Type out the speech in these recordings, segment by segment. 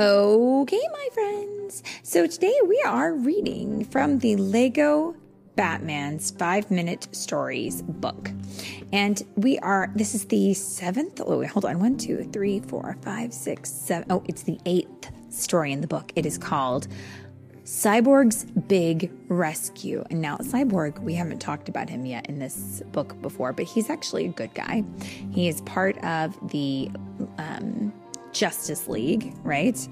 Okay, my friends. So today we are reading from the Lego Batman's Five Minute Stories book. And we are, this is the seventh, oh, wait, hold on, one, two, three, four, five, six, seven. Oh, it's the eighth story in the book. It is called Cyborg's Big Rescue. And now, Cyborg, we haven't talked about him yet in this book before, but he's actually a good guy. He is part of the um, Justice League, right?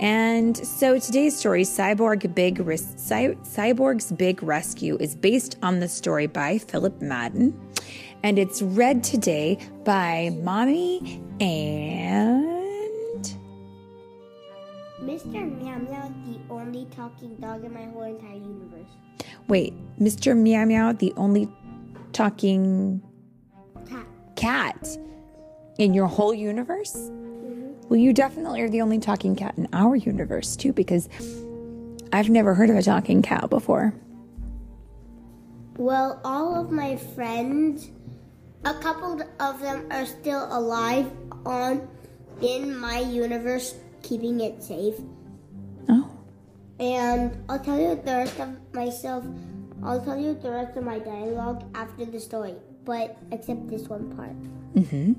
And so today's story, Cyborg Big Cy- Cyborg's Big Rescue, is based on the story by Philip Madden, and it's read today by Mommy and Mr. Meow Meow, the only talking dog in my whole entire universe. wait, Mr. Meow Meow, the only talking Cat. cat in your whole universe? Well, you definitely are the only talking cat in our universe, too, because I've never heard of a talking cow before. Well, all of my friends, a couple of them are still alive on in my universe, keeping it safe. Oh. And I'll tell you the rest of myself. I'll tell you the rest of my dialogue after the story, but except this one part. Mm-hmm.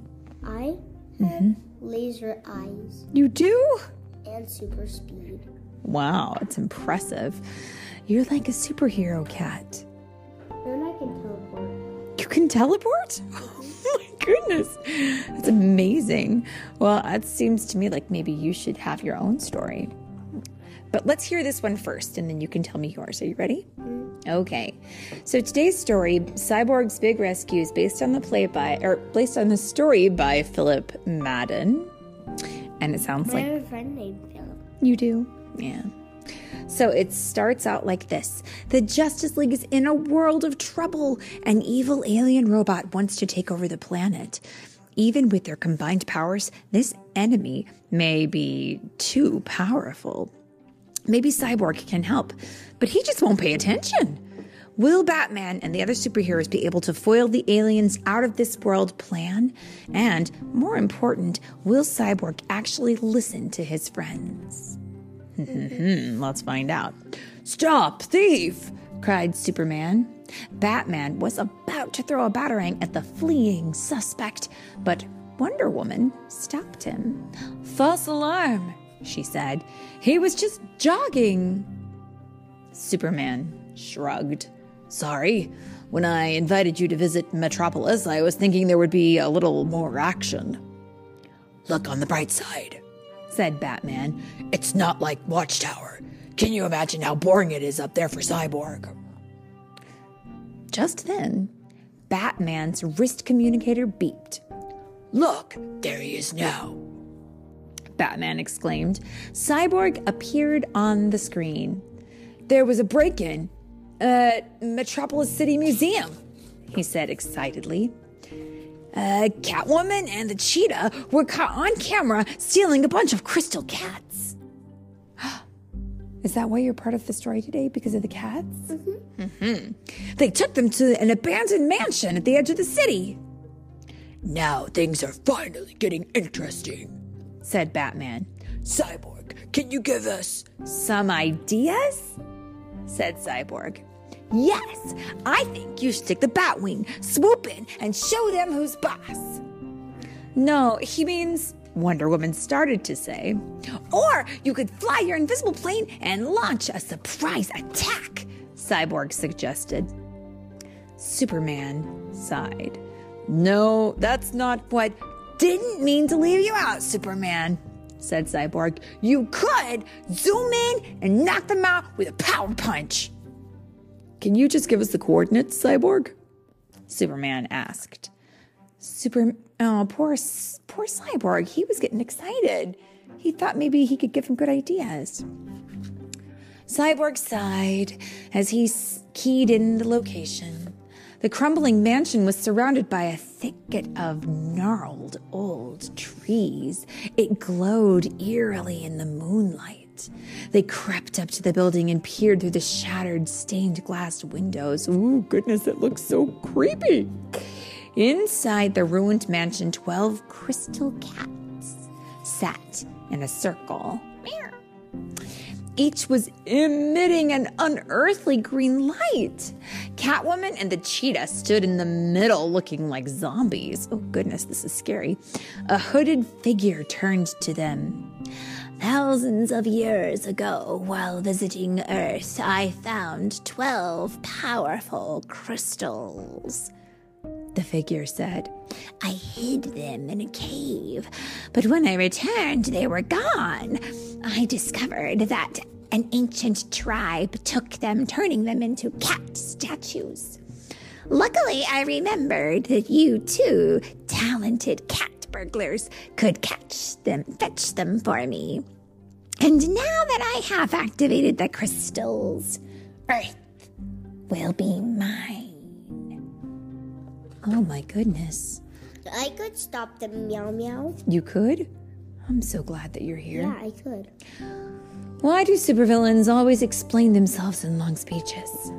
I have laser eyes You do? and super speed. Wow, it's impressive. You're like a superhero cat. And I can teleport. You can teleport? Oh my goodness. That's amazing. Well, it seems to me like maybe you should have your own story. But let's hear this one first and then you can tell me yours. Are you ready? Mm-hmm. Okay. So today's story, Cyborg's Big Rescue, is based on the play by or based on the story by Philip Madden. And it sounds I like have a friend named Philip. You do? Yeah. So it starts out like this The Justice League is in a world of trouble. An evil alien robot wants to take over the planet. Even with their combined powers, this enemy may be too powerful. Maybe Cyborg can help, but he just won't pay attention. Will Batman and the other superheroes be able to foil the aliens out of this world plan? And, more important, will Cyborg actually listen to his friends? Hmm, let's find out. Stop, thief! cried Superman. Batman was about to throw a batarang at the fleeing suspect, but Wonder Woman stopped him. False alarm, she said. He was just jogging. Superman shrugged. Sorry. When I invited you to visit Metropolis, I was thinking there would be a little more action. Look on the bright side, said Batman. It's not like Watchtower. Can you imagine how boring it is up there for Cyborg? Just then, Batman's wrist communicator beeped. Look, there he is now. Batman exclaimed. Cyborg appeared on the screen. There was a break in at Metropolis City Museum, he said excitedly. Uh, Catwoman and the cheetah were caught on camera stealing a bunch of crystal cats. Is that why you're part of the story today? Because of the cats? Mm-hmm. They took them to an abandoned mansion at the edge of the city. Now things are finally getting interesting, said Batman. Cyborg, can you give us some ideas? Said Cyborg. Yes, I think you should take the Batwing, swoop in, and show them who's boss. No, he means, Wonder Woman started to say. Or you could fly your invisible plane and launch a surprise attack, Cyborg suggested. Superman sighed. No, that's not what. Didn't mean to leave you out, Superman, said Cyborg. You could zoom in and knock them out with a power punch. Can you just give us the coordinates, Cyborg? Superman asked. Super. Oh, poor, poor Cyborg. He was getting excited. He thought maybe he could give him good ideas. Cyborg sighed as he keyed in the location. The crumbling mansion was surrounded by a thicket of gnarled old trees. It glowed eerily in the moonlight. They crept up to the building and peered through the shattered stained glass windows. Ooh, goodness, it looks so creepy. Inside the ruined mansion, 12 crystal cats sat in a circle. Each was emitting an unearthly green light. Catwoman and the cheetah stood in the middle looking like zombies. Oh, goodness, this is scary. A hooded figure turned to them. Thousands of years ago, while visiting Earth, I found 12 powerful crystals. The figure said, I hid them in a cave, but when I returned, they were gone. I discovered that an ancient tribe took them, turning them into cat statues. Luckily, I remembered that you two talented cat burglars could catch them, fetch them for me. And now that I have activated the crystals, Earth will be mine. Oh my goodness. I could stop the meow meow. You could? I'm so glad that you're here. Yeah, I could. Why do supervillains always explain themselves in long speeches?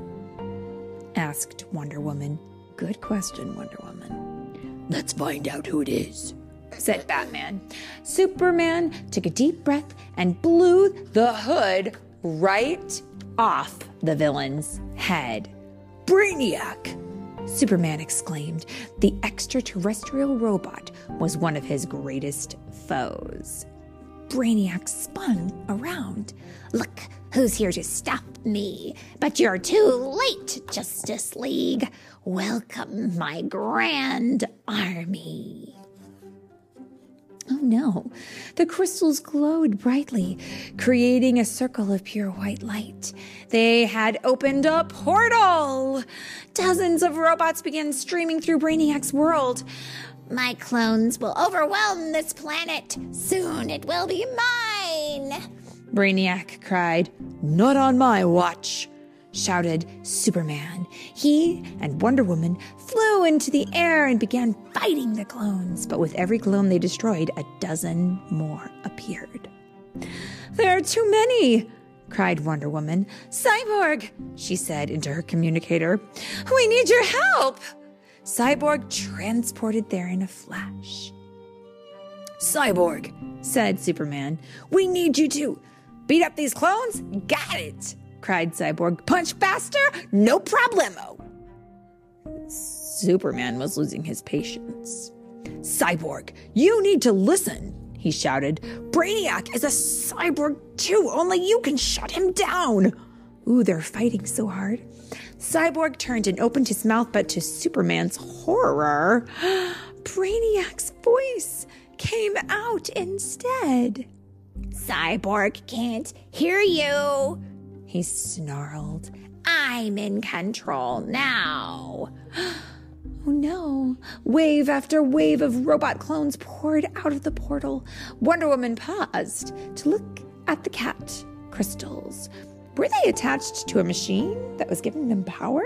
Asked Wonder Woman. Good question, Wonder Woman. Let's find out who it is, said Batman. Superman took a deep breath and blew the hood right off the villain's head. Brainiac! Superman exclaimed. The extraterrestrial robot was one of his greatest foes. Brainiac spun around. Look, who's here to stop me? But you're too late, Justice League. Welcome, my grand army. Oh no, the crystals glowed brightly, creating a circle of pure white light. They had opened a portal. Dozens of robots began streaming through Brainiac's world. My clones will overwhelm this planet. Soon it will be mine. Brainiac cried. Not on my watch, shouted Superman. He and Wonder Woman flew into the air and began fighting the clones, but with every clone they destroyed, a dozen more appeared. There are too many, cried Wonder Woman. Cyborg, she said into her communicator. We need your help. Cyborg transported there in a flash. Cyborg, said Superman, we need you to beat up these clones? Got it, cried Cyborg. Punch faster? No problemo. Superman was losing his patience. Cyborg, you need to listen, he shouted. Brainiac is a cyborg too, only you can shut him down. Ooh, they're fighting so hard. Cyborg turned and opened his mouth, but to Superman's horror, Brainiac's voice came out instead. Cyborg can't hear you, he snarled. I'm in control now. Oh no. Wave after wave of robot clones poured out of the portal. Wonder Woman paused to look at the cat crystals. Were they attached to a machine that was giving them power?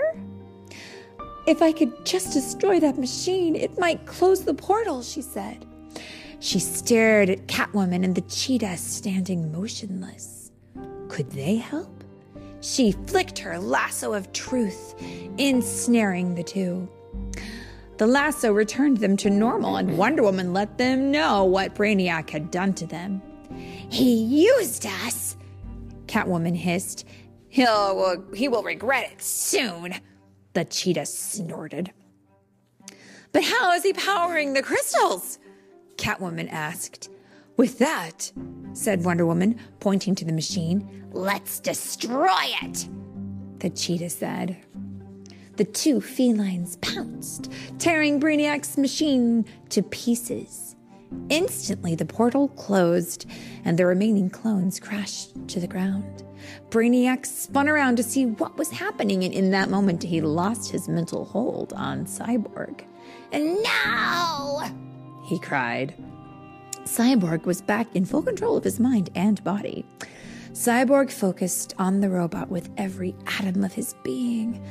If I could just destroy that machine, it might close the portal, she said. She stared at Catwoman and the cheetah standing motionless. Could they help? She flicked her lasso of truth, ensnaring the two. The lasso returned them to normal, and Wonder Woman let them know what Brainiac had done to them. He used us, Catwoman hissed. He'll, uh, he will regret it soon, the cheetah snorted. But how is he powering the crystals? Catwoman asked. With that, said Wonder Woman, pointing to the machine, let's destroy it, the cheetah said. The two felines pounced, tearing Brainiac's machine to pieces. Instantly, the portal closed and the remaining clones crashed to the ground. Brainiac spun around to see what was happening, and in that moment, he lost his mental hold on Cyborg. And now, he cried. Cyborg was back in full control of his mind and body. Cyborg focused on the robot with every atom of his being.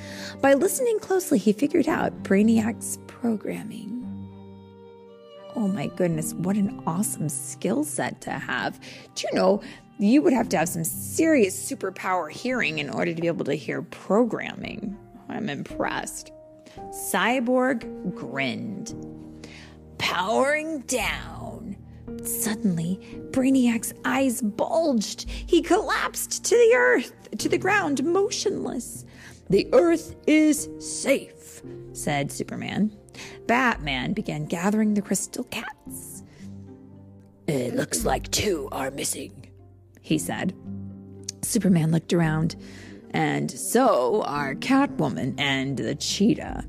By listening closely, he figured out Brainiac's programming. Oh my goodness, what an awesome skill set to have. Do you know you would have to have some serious superpower hearing in order to be able to hear programming? I'm impressed. Cyborg grinned. Powering down, Suddenly, Brainiac's eyes bulged. He collapsed to the earth, to the ground, motionless. The earth is safe, said Superman. Batman began gathering the crystal cats. It looks like two are missing, he said. Superman looked around, and so are Catwoman and the cheetah.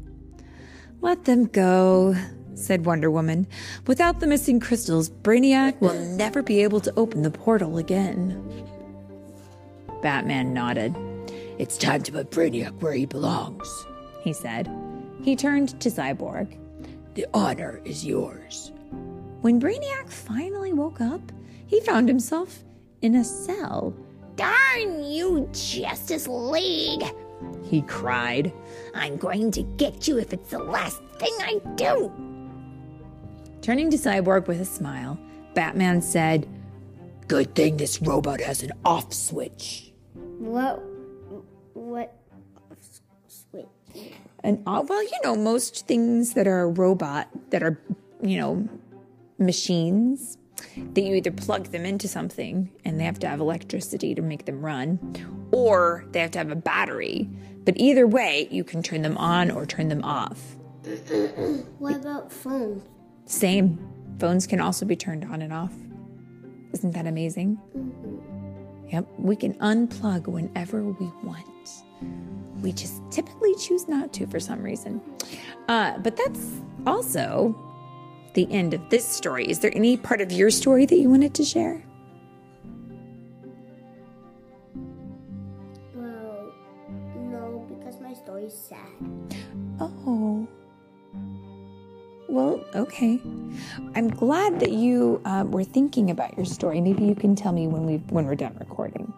Let them go, said Wonder Woman. Without the missing crystals, Brainiac will never be able to open the portal again. Batman nodded. It's time to put Brainiac where he belongs, he said. He turned to Cyborg. The honor is yours. When Brainiac finally woke up, he found himself in a cell. Darn you, Justice League! He cried. I'm going to get you if it's the last thing I do. Turning to Cyborg with a smile, Batman said, Good thing this robot has an off switch. What? What? Switch? And uh, well, you know, most things that are a robot that are, you know, machines that you either plug them into something and they have to have electricity to make them run, or they have to have a battery. But either way, you can turn them on or turn them off. what about phones? Same. Phones can also be turned on and off. Isn't that amazing? Mm-hmm. Yep, we can unplug whenever we want. We just typically choose not to for some reason. Uh, but that's also the end of this story. Is there any part of your story that you wanted to share? Okay. I'm glad that you uh, were thinking about your story. Maybe you can tell me when we when we're done recording.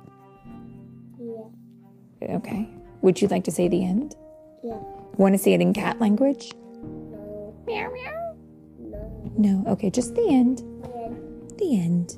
Yeah. Okay. Would you like to say the end? Yeah. Want to say it in cat language? No. Meow meow. No. No. Okay, just the end. Yeah. The end.